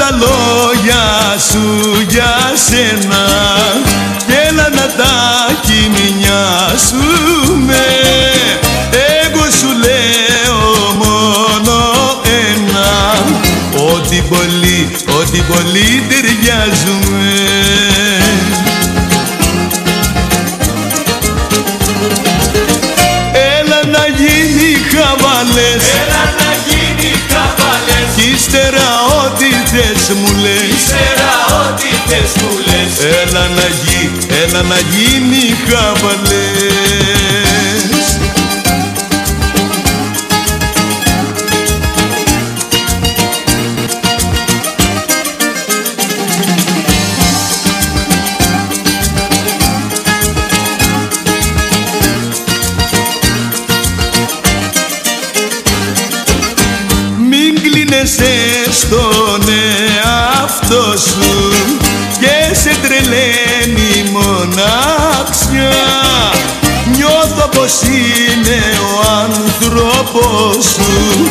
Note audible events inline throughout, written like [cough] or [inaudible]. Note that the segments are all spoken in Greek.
τα λόγια σου για σένα και έλα να τα κοιμηνιάσουμε εγώ σου λέω μόνο ένα ότι πολύ, ότι πολύ ταιριάζουμε μου λες. Ύστερα ό,τι θες μου λες. Έλα να γι, έλα να γίνει χαβαλές άνθρωπος σου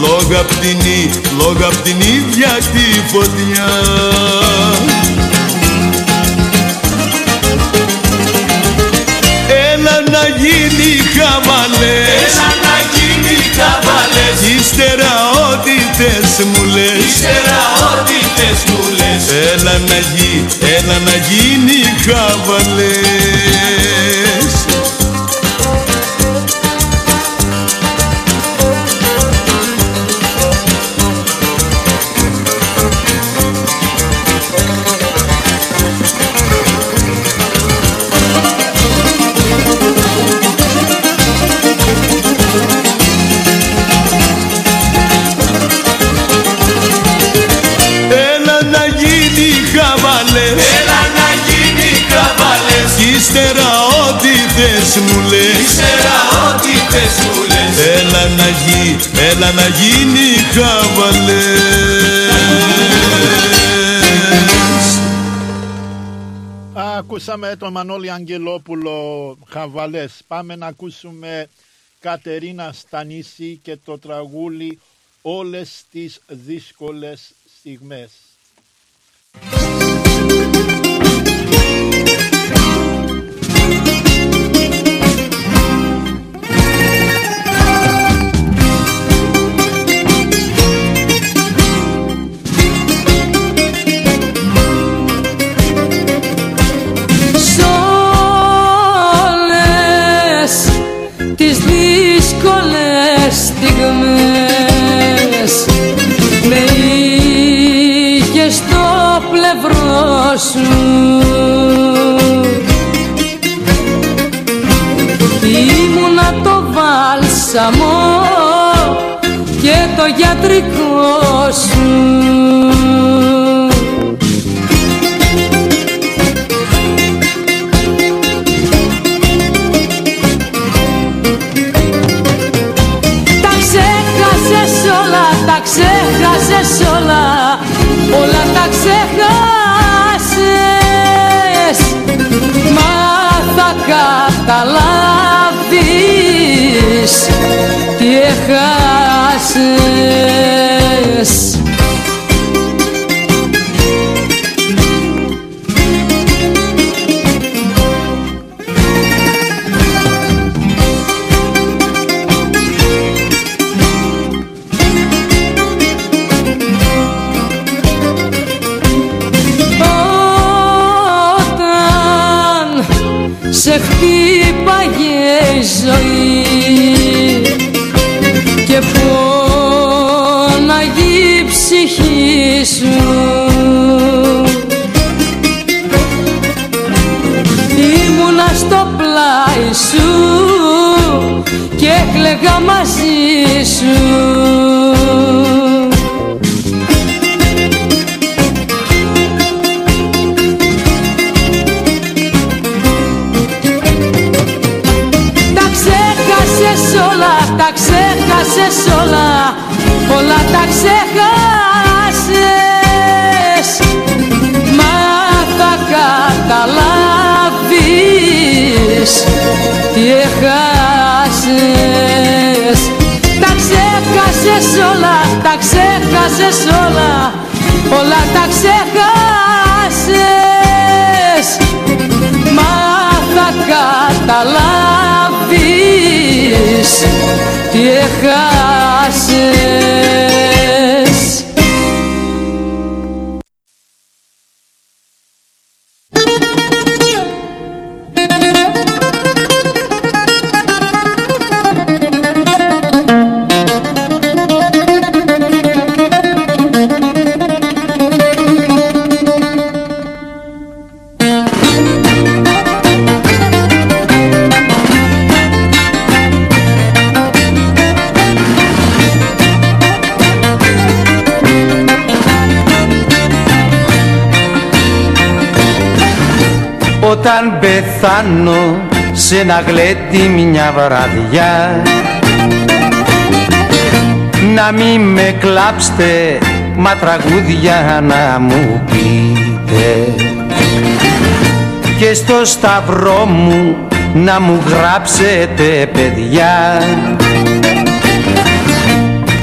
λόγω απ' την, ί- λόγω απ' την ίδια τη φωτιά. Έλα να γίνει χαβαλές Έλα να γίνει καβαλές. Κι ύστερα ό,τι θες μου λες. Ύστερα ό,τι θες μου λες. Έλα να γι, έλα να γίνει χαβαλές Αγγελόπουλο Χαβαλές. Πάμε να ακούσουμε Κατερίνα Στανίση και το τραγούδι «Όλες τις δύσκολες στιγμές». Έχασες ψυχή σου. Ήμουνα στο πλάι σου και έκλαιγα μαζί σου ξέχασες όλα, τα ξέχασες όλα. Όλα τα ξεχάσες Μα θα καταλάβεις τι έχασες Όταν πεθάνω σε ένα γλέντι μια βραδιά. Να μη με κλάψτε μα τραγούδια να μου πείτε. Και στο σταυρό μου να μου γράψετε παιδιά.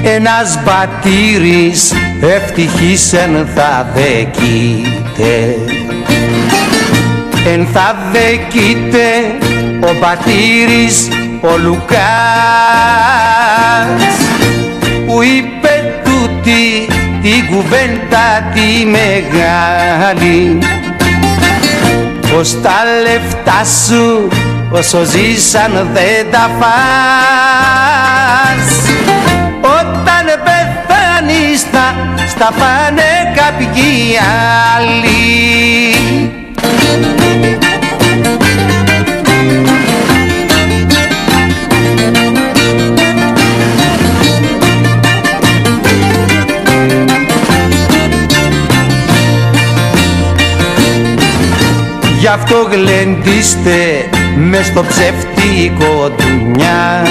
Ένας μπατήρης ευτυχής εν θα δεκείται εν θα δεκείται ο πατήρης ο Λουκάς. Που είπε τούτη την κουβέντα τη μεγάλη. Πως τα λεφτά σου όσο ζήσαν δεν τα φας. Όταν πεθάνεις θα στα πάνε κάποιοι άλλοι Γι' αυτό γλεντήστε μες στο ψεύτικο ντουνιά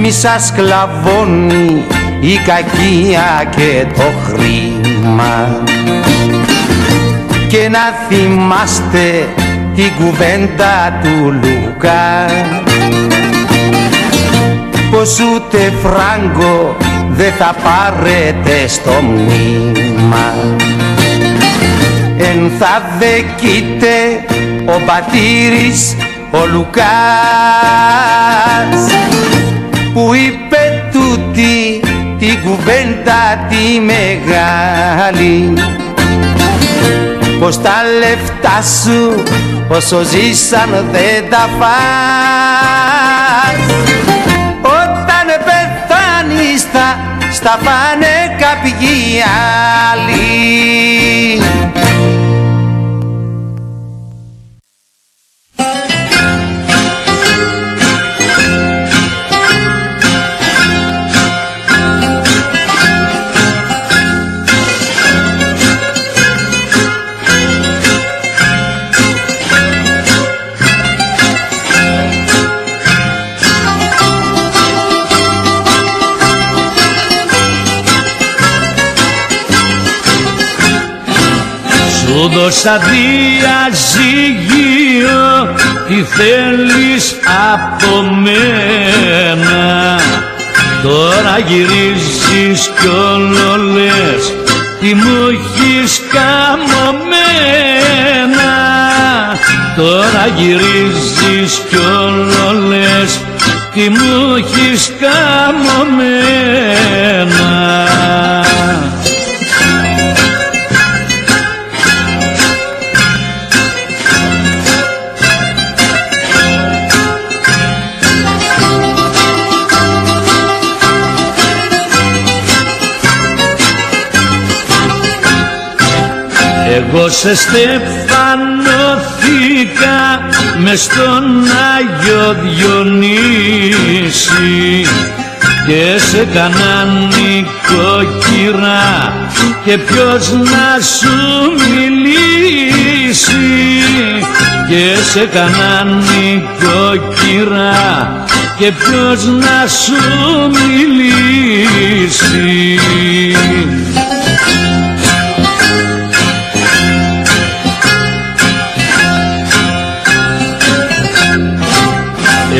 Μη σας κλαβώνει η κακία και το χρήμα. Και να θυμάστε την κουβέντα του Λουκά. Πως ούτε φράγκο δεν θα πάρετε στο μνήμα εν θα δεκείτε ο πατήρης ο Λουκάς που είπε τούτη την κουβέντα τη μεγάλη. Πως τα λεφτά σου όσο ζήσαν δεν τα φας. Όταν πεθάνεις θα στα φάνε κάποιοι άλλοι Σου δώσα διαζύγιο τι θέλεις από μένα; Τώρα γυρίζεις κι όλο λες τι μου έχεις καμωμένα; Τώρα γυρίζεις κι όλο λες τι μου έχεις καμωμένα; Εγώ σε στεφανωθήκα μες στον Άγιο Διονύση και σε καναν νοικοκυρά και ποιος να σου μιλήσει και σε καναν νοικοκυρά και ποιος να σου μιλήσει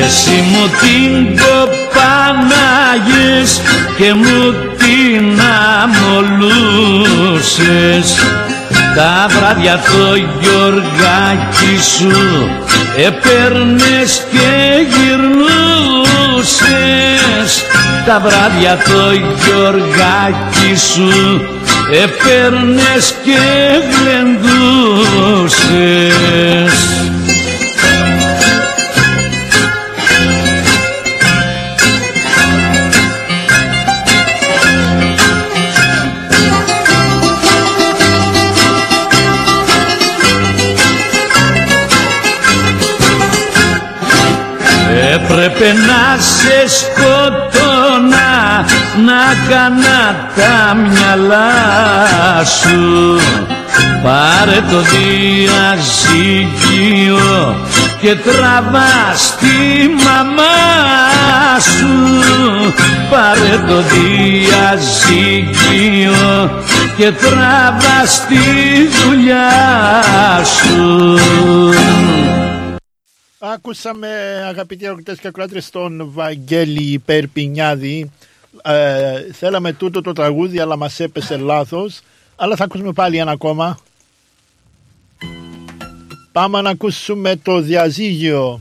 Εσύ μου την κοπανάγες και μου την αμολούσες. Τα βράδια το γιοργάκι σου έπαιρνες και γυρνούσες. Τα βράδια το γιοργάκι σου έπαιρνες και γλεντούσες Έπρεπε να σε σκοτώνα να κάνα τα μυαλά σου. Πάρε το διαζύγιο και τραβά τη μαμά σου. Πάρε το διαζύγιο και τραβά τη δουλειά σου Άκουσαμε αγαπητοί αγροτές και ακροάτρες τον Βαγγέλη Περπινιάδη. Ε, θέλαμε τούτο το τραγούδι αλλά μας έπεσε λάθος. Αλλά θα ακούσουμε πάλι ένα ακόμα. Πάμε να ακούσουμε το διαζύγιο.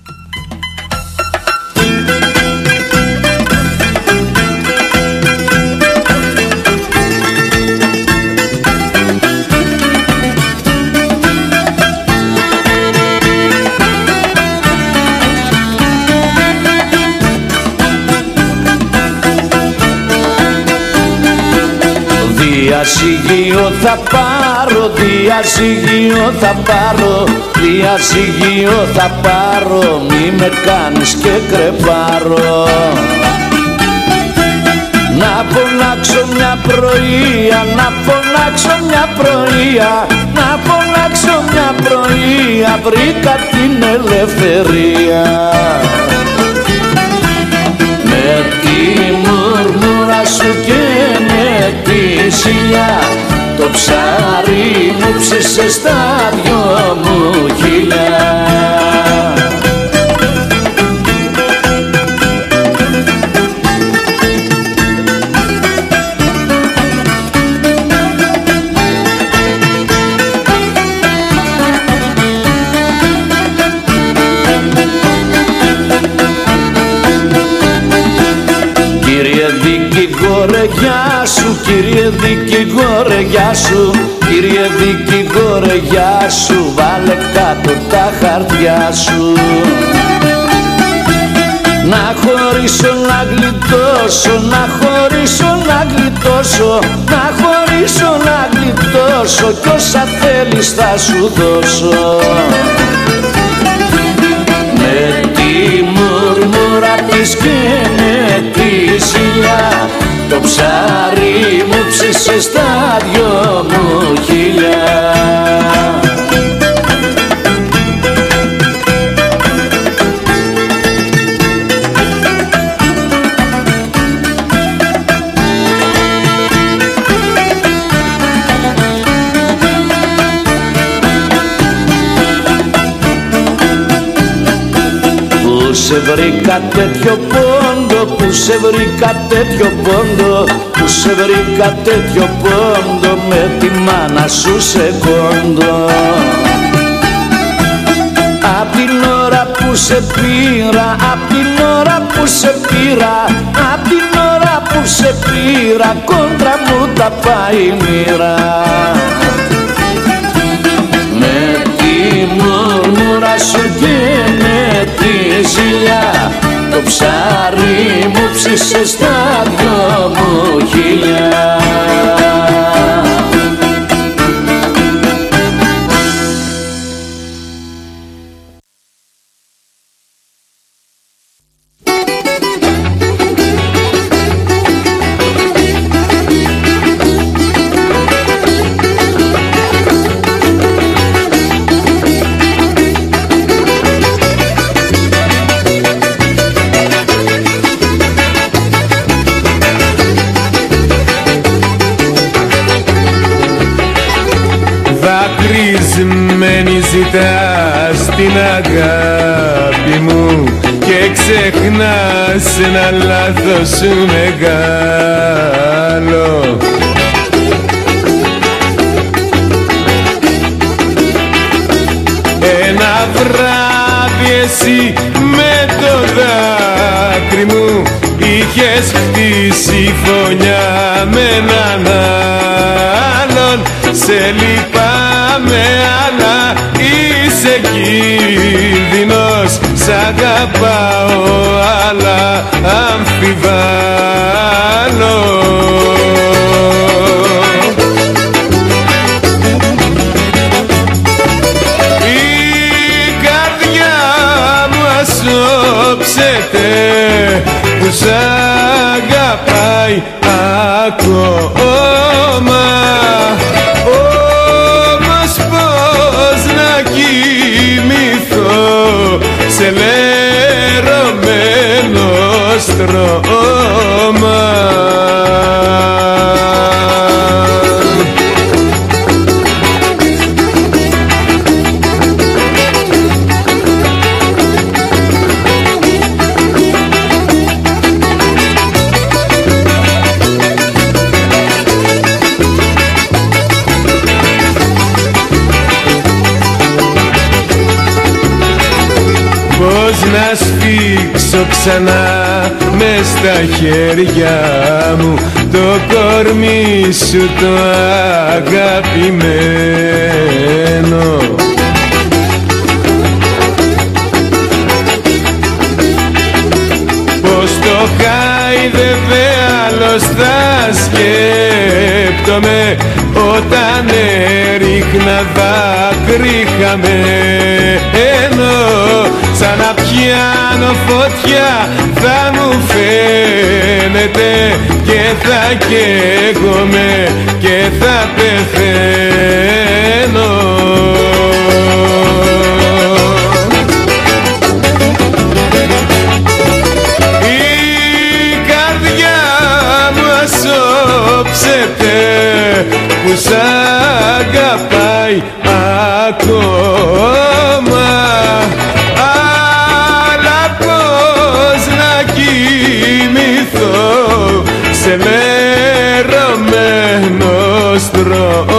Διασυγείο θα πάρω, διασυγείο θα πάρω Διασυγείο θα πάρω, μη με κάνεις και κρεπάρω Να φωνάξω μια πρωία, να φωνάξω μια πρωία Να φωνάξω μια πρωία, βρήκα την ελευθερία τη ζηλιά Το ψάρι μου ψήσε στα δυο μου χιλιά κύριε δικηγόρε γεια σου. Κύριε δικηγόρε γεια σου, βάλε κάτω τα χαρτιά σου. Να χωρίσω να γλιτώσω, να χωρίσω να γλιτώσω. Να χωρίσω να γλιτώσω κι όσα θέλεις θα σου δώσω. Με τη μουρμούρα της και με τη ζηλιά το ψάρι μου ψήσε στα δυο μου χιλιά Πού σε βρήκα τέτοιο πόντο, πού σε βρήκα τέτοιο πόντο Πού σε βρήκα τέτοιο πόντο με τη μάνα σου σε κόντο Απ' την ώρα που σε πήρα, απ' την ώρα που σε πήρα Απ' την ώρα που σε πήρα, κόντρα μου τα πάει η μοίρα. Με τη μουρμούρα σου και με τη ζηλιά το ψάρι μου ψήσε στα δυο μου χιλιά ξεχνάς ένα λάθος σου μεγάλο. επιβάλλω. Η καρδιά μου σώψετε που σ' αγαπάει ακόμα χρώμα Πώς να σφίξω ξανά στα χέρια μου το κορμί σου το αγαπημένο. Πως το χάιδευε άλλος θα σκέπτομαι όταν έριχνα δάκρυ χαμένο. Σαν να πιάνω φωτιά θα μου φέρει θα καίγομαι και θα πεθαίνω. Η καρδιά μου ασόψεται που σ' αγαπάει nuestra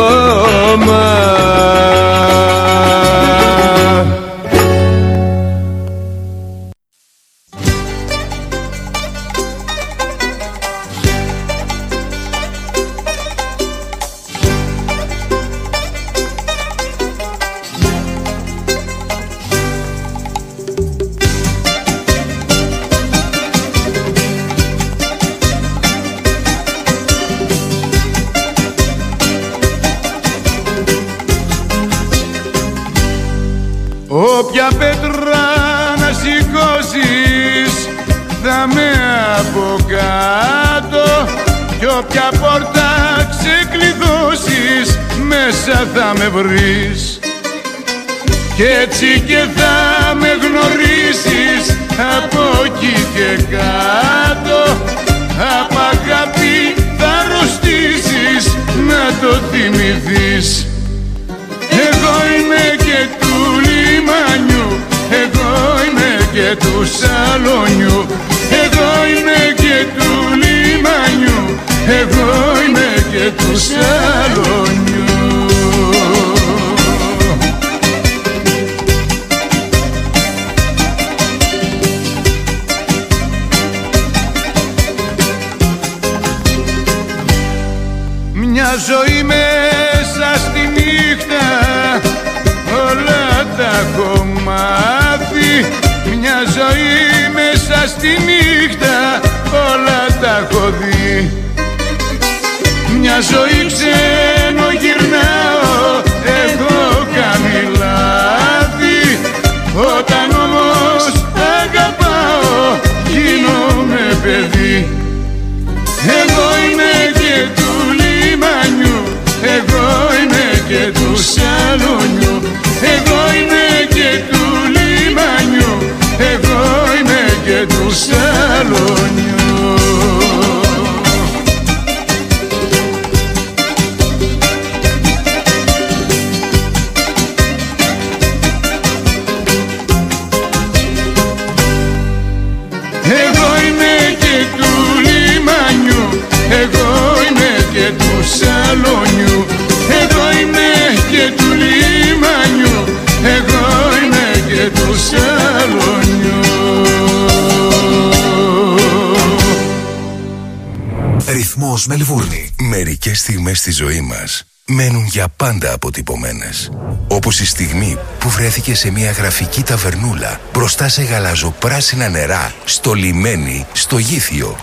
Ρυθμός Μελβούρνη. Μερικές στιγμές στη ζωή μας μένουν για πάντα αποτυπωμένες. Όπως η στιγμή που βρέθηκε σε μια γραφική ταβερνούλα μπροστά σε γαλαζοπράσινα νερά, στο λιμένι, στο γήθιο.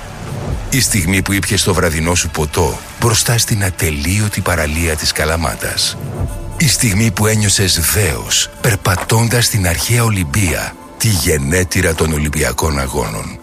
Η στιγμή που ήπιες το βραδινό σου ποτό μπροστά στην ατελείωτη παραλία της Καλαμάτας. Η στιγμή που ένιωσες δέος περπατώντας στην αρχαία Ολυμπία, τη γενέτειρα των Ολυμπιακών Αγώνων.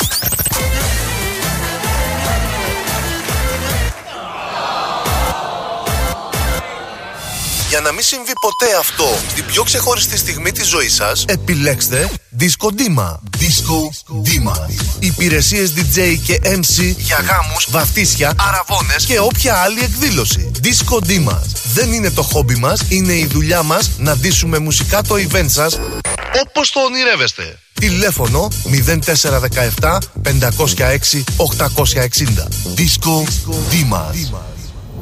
Για να μην συμβεί ποτέ αυτό στην πιο ξεχωριστή στιγμή της ζωής σας, επιλέξτε Disco Dima. Disco Dima. Υπηρεσίες DJ και MC για γάμους, βαφτίσια, αραβώνες και όποια άλλη εκδήλωση. Disco Dima. Δεν είναι το χόμπι μας, είναι η δουλειά μας να ντύσουμε μουσικά το event σας όπως το ονειρεύεστε. Τηλέφωνο 0417 506 860. Disco Dimas.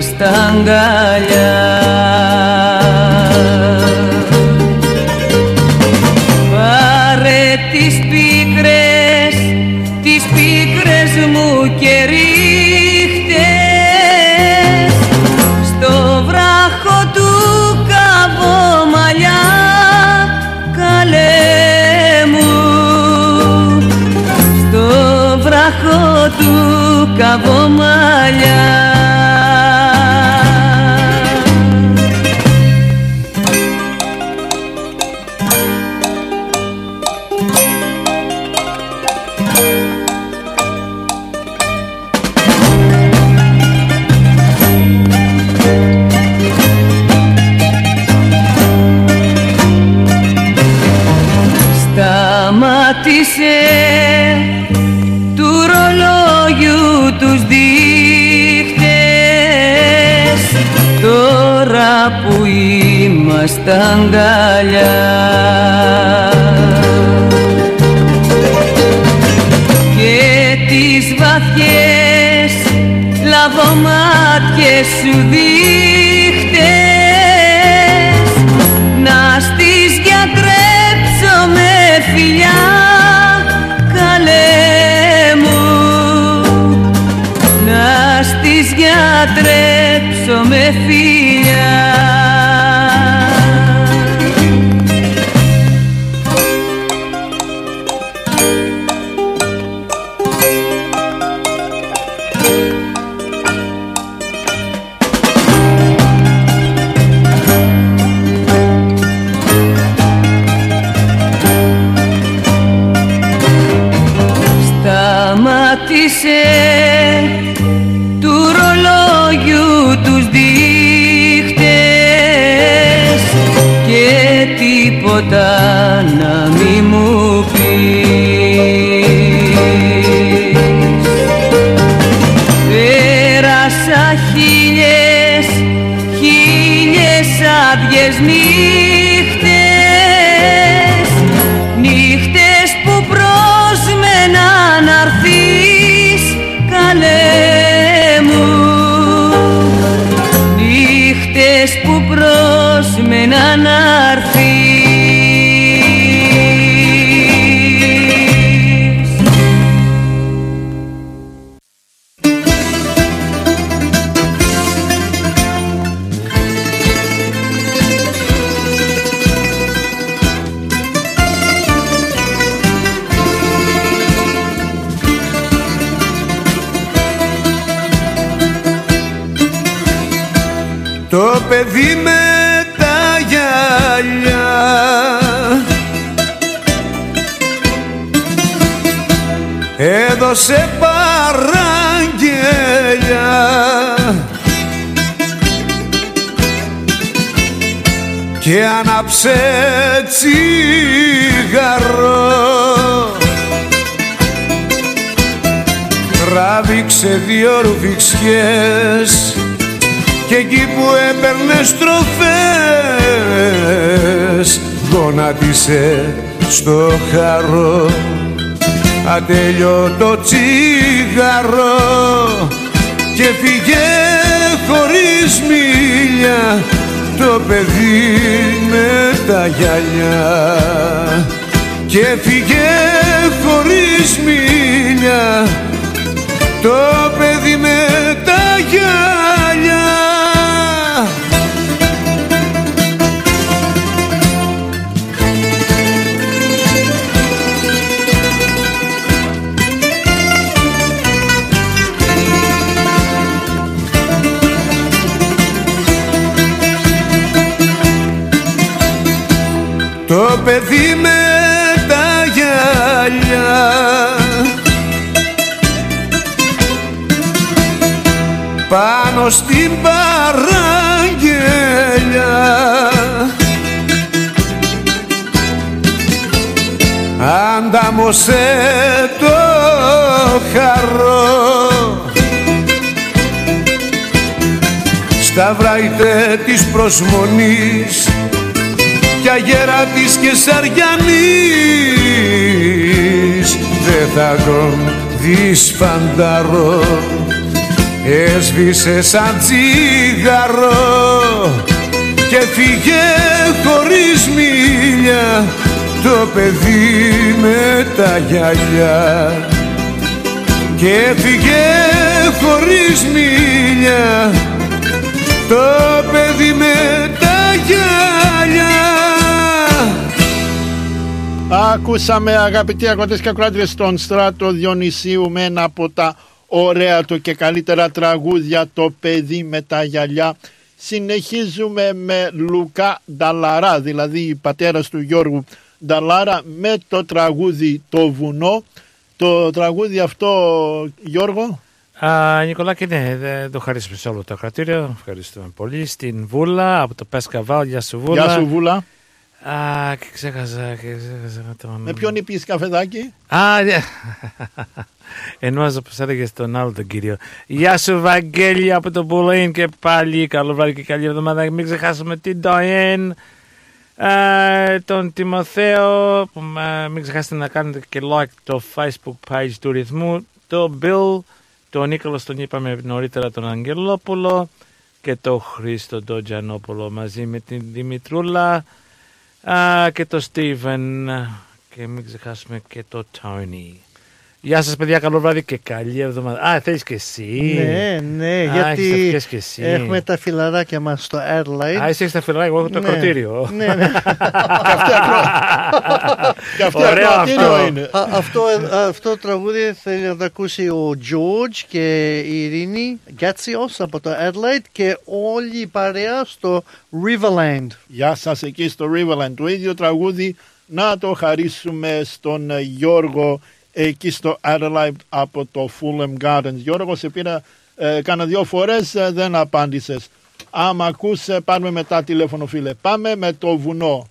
Είμαστε αγκαλιά που είμαστε αγκαλιά και τις βαθιές λαβομάτιες σου δείχτες na na στο χαρό. Ατέλειωτο τσιγαρό και φύγε χωρίς μίλια το παιδί με τα γυαλιά. Και φύγε χωρίς προσμονής κι αγέρα της και σαριανής δεν θα τον δεις φανταρό έσβησε σαν τσιγαρό και φύγε χωρίς μίλια το παιδί με τα γυαλιά. Και φύγε χωρίς μίλια το παιδί με τα γυαλιά Ακούσαμε αγαπητοί αγροτές και ακροάτριες στον Στράτο Διονυσίου με ένα από τα ωραία του και καλύτερα τραγούδια το παιδί με τα γυαλιά. Συνεχίζουμε με Λουκά Νταλαρά, δηλαδή πατέρας του Γιώργου Νταλάρα με το τραγούδι «Το βουνό». Το τραγούδι αυτό Γιώργο Α, Νικολάκη, ναι, δεν το χαρίσουμε σε όλο το κρατήριο. Ευχαριστούμε πολύ. Στην Βούλα, από το Πέσκαβάλ, γεια σου Βούλα. Γεια σου Βούλα. Α, και ξέχασα, και ξέχασα τον... Με ποιον είπες καφεδάκι; Α, ναι. [laughs] Ενώ όπως έλεγες τον άλλο τον κύριο. Γεια σου Βαγγέλη από το Μπουλίν και πάλι καλό βράδυ και καλή εβδομάδα. Μην ξεχάσουμε την Ντοέν, τον Τιμοθέο, που, μην ξεχάσετε να κάνετε και like το Facebook page του ρυθμού, το Bill, τον Νίκολο τον είπαμε νωρίτερα τον Αγγελόπουλο και το Χρήστο τον Τζανόπουλο μαζί με την Δημητρούλα α, και το Στίβεν και μην ξεχάσουμε και το Τόνι. Γεια σας παιδιά, καλό βράδυ και καλή εβδομάδα. Α, θέλεις και εσύ. Ναι, ναι, Α, γιατί έχεις και εσύ. έχουμε τα φιλαράκια μας στο Adelaide. Α, εσύ έχεις τα φιλαράκια, εγώ έχω το Ναι. ακροτήριο. Ναι, ναι. Και αυτή ακρο- και αυτή Ωραίο ακροατήριο αυτό. είναι. Α, αυτό, αυτό το τραγούδι θέλει να το ακούσει ο George και η Ειρήνη Γκάτσιος από το Adelaide και όλη η παρέα στο Riverland. Γεια σας εκεί στο Riverland. Το ίδιο τραγούδι να το χαρίσουμε στον ε, Γιώργο εκεί στο Adelaide από το Fulham Gardens. Γιώργος, σε πήρα ε, κάνα δύο φορές, ε, δεν απάντησες. Άμα ακούς, ε, πάρουμε μετά τηλέφωνο φίλε. Πάμε με το βουνό.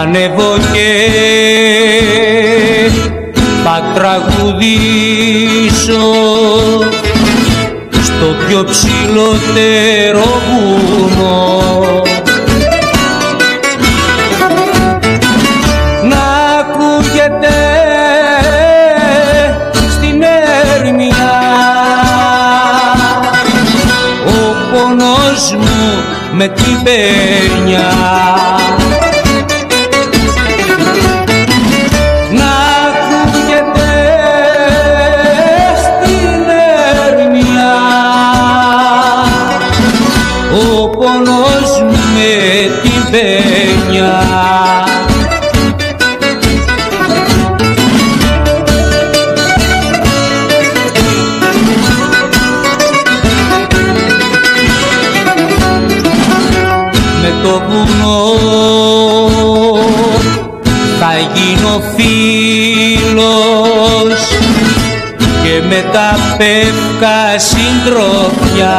Θα ανέβω και θα τραγουδήσω στο πιο ψηλότερο βουνό. Να ακούγεται στην έρμια ο πόνος μου με την πένια το βουνό. Θα γίνω φίλος και με τα πεύκα συντροφιά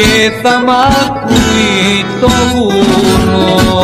και θα μ' ακούει το βουνό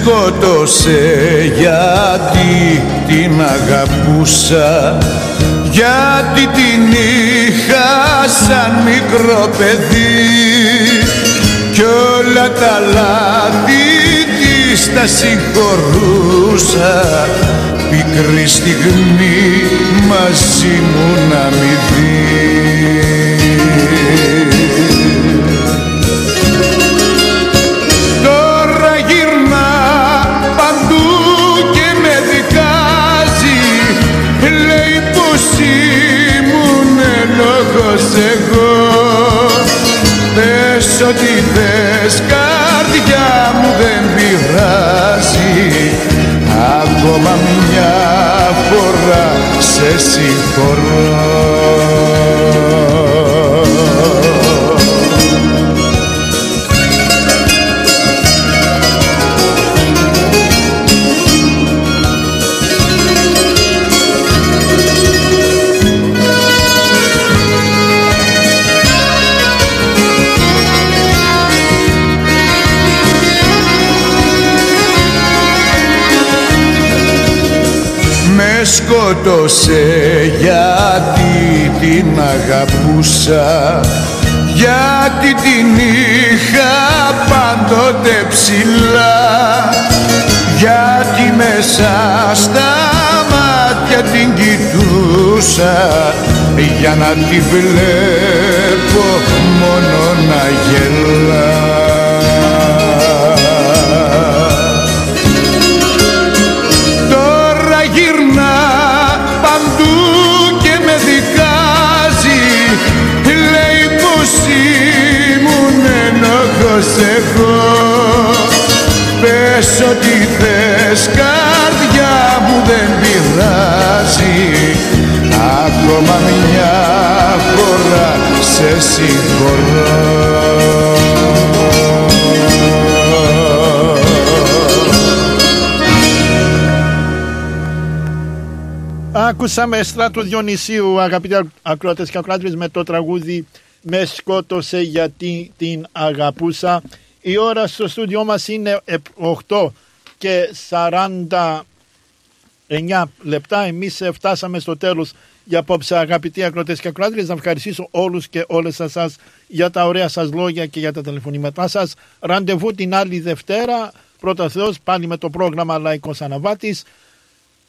σκότωσε γιατί την αγαπούσα γιατί την είχα σαν μικρό παιδί κι όλα τα λάθη της τα συγχωρούσα πικρή στιγμή μαζί μου να μην δεις. μόνος εγώ Πες ό,τι θες καρδιά μου δεν πειράζει. Ακόμα μια φορά σε συγχωρώ. Σκότωσε γιατί την αγαπούσα γιατί την είχα πάντοτε ψηλά γιατί μέσα στα μάτια την κοιτούσα για να τη βλέπω μόνο να γελά ενοχός εγώ Πες ό,τι θες καρδιά μου δεν πειράζει. Ακόμα μια φορά σε συγχωρώ. Άκουσαμε στράτο Διονυσίου, αγαπητοί ακροατές και ακροάτρες, με το τραγούδι «Με σκότωσε γιατί την αγαπούσα». Η ώρα στο στούντιό μας είναι 8 και 49 λεπτά. Εμείς φτάσαμε στο τέλος για απόψε αγαπητοί ακροατές και ακροάτρες. Να ευχαριστήσω όλους και όλες εσάς για τα ωραία σας λόγια και για τα τηλεφωνήματά σας. Ραντεβού την άλλη Δευτέρα. Πρώτα Θεός πάλι με το πρόγραμμα Λαϊκός Αναβάτης.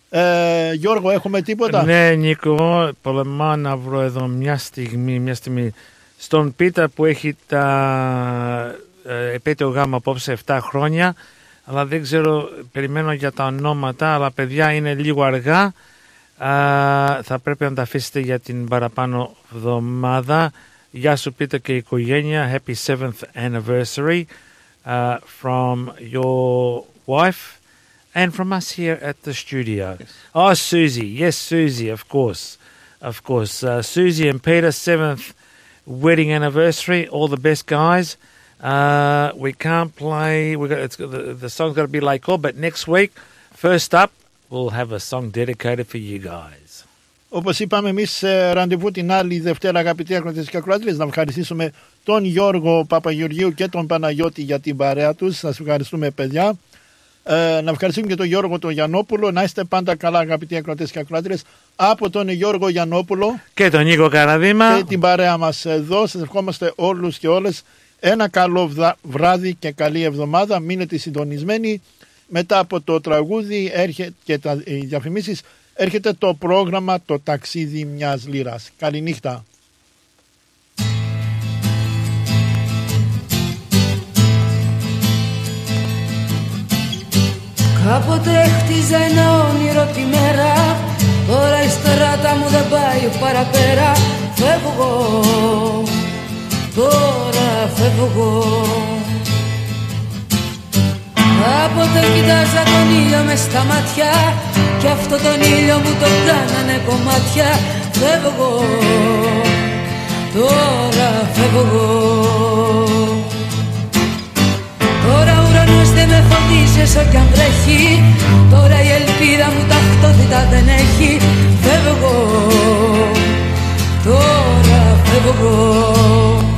Ε, Γιώργο, έχουμε τίποτα; Ναι, Νίκο, πολεμάω να βρω εδώ μια στιγμή, μια στιγμή. Στον Πίτα που έχει τα ε, επέτειο γάμα απόψε 7 χρόνια, αλλά δεν ξέρω, περιμένω για τα ονόματα, αλλά παιδιά είναι λίγο αργά. Α, θα πρέπει να τα αφήσετε για την παραπάνω εβδομάδα. Γεια σου Πίτα και η οικογένεια. Happy 7th anniversary uh, from your wife. and from us here at the studio. Oh, Susie. Yes, Susie, of course. Of course. Uh, Susie and Peter, seventh wedding anniversary. All the best, guys. Uh, we can't play. We got it's, the, the song's got to be like all, but next week, first up, we'll have a song dedicated for you guys. Όπως είπαμε εμείς σε ραντεβού την άλλη Δευτέρα αγαπητοί ακροτές και ακροάτρες να ευχαριστήσουμε τον Γιώργο Παπαγεωργίου και τον Παναγιώτη για την παρέα τους. Σας ευχαριστούμε παιδιά. Ε, να ευχαριστούμε και τον Γιώργο τον Γιαννόπουλο. Να είστε πάντα καλά, αγαπητοί ακροατές και ακροάτριες. Από τον Γιώργο Γιαννόπουλο και τον Νίκο Καραδίμα και την παρέα μας εδώ. Σας ευχόμαστε όλους και όλες ένα καλό βράδυ και καλή εβδομάδα. Μείνετε συντονισμένοι. Μετά από το τραγούδι έρχεται και τα διαφημίσεις έρχεται το πρόγραμμα Το ταξίδι μιας λίρας. Καληνύχτα. Κάποτε χτίζα ένα όνειρο τη μέρα. Τώρα η στράτα μου δεν πάει παραπέρα. Φεύγω, τώρα φεύγω Κάποτε κοιτάζα τον ήλιο μες στα μάτια. Κι αυτό τον ήλιο μου τον κάνανε κομμάτια. Φεύγω, τώρα φεύγω Τώρα ο ουρανός δεν με φοβίζει όσο κι αν βρέχει Τώρα η ελπίδα μου ταυτότητα δεν έχει. Φεύγω, τώρα φεύγω Φεύγω,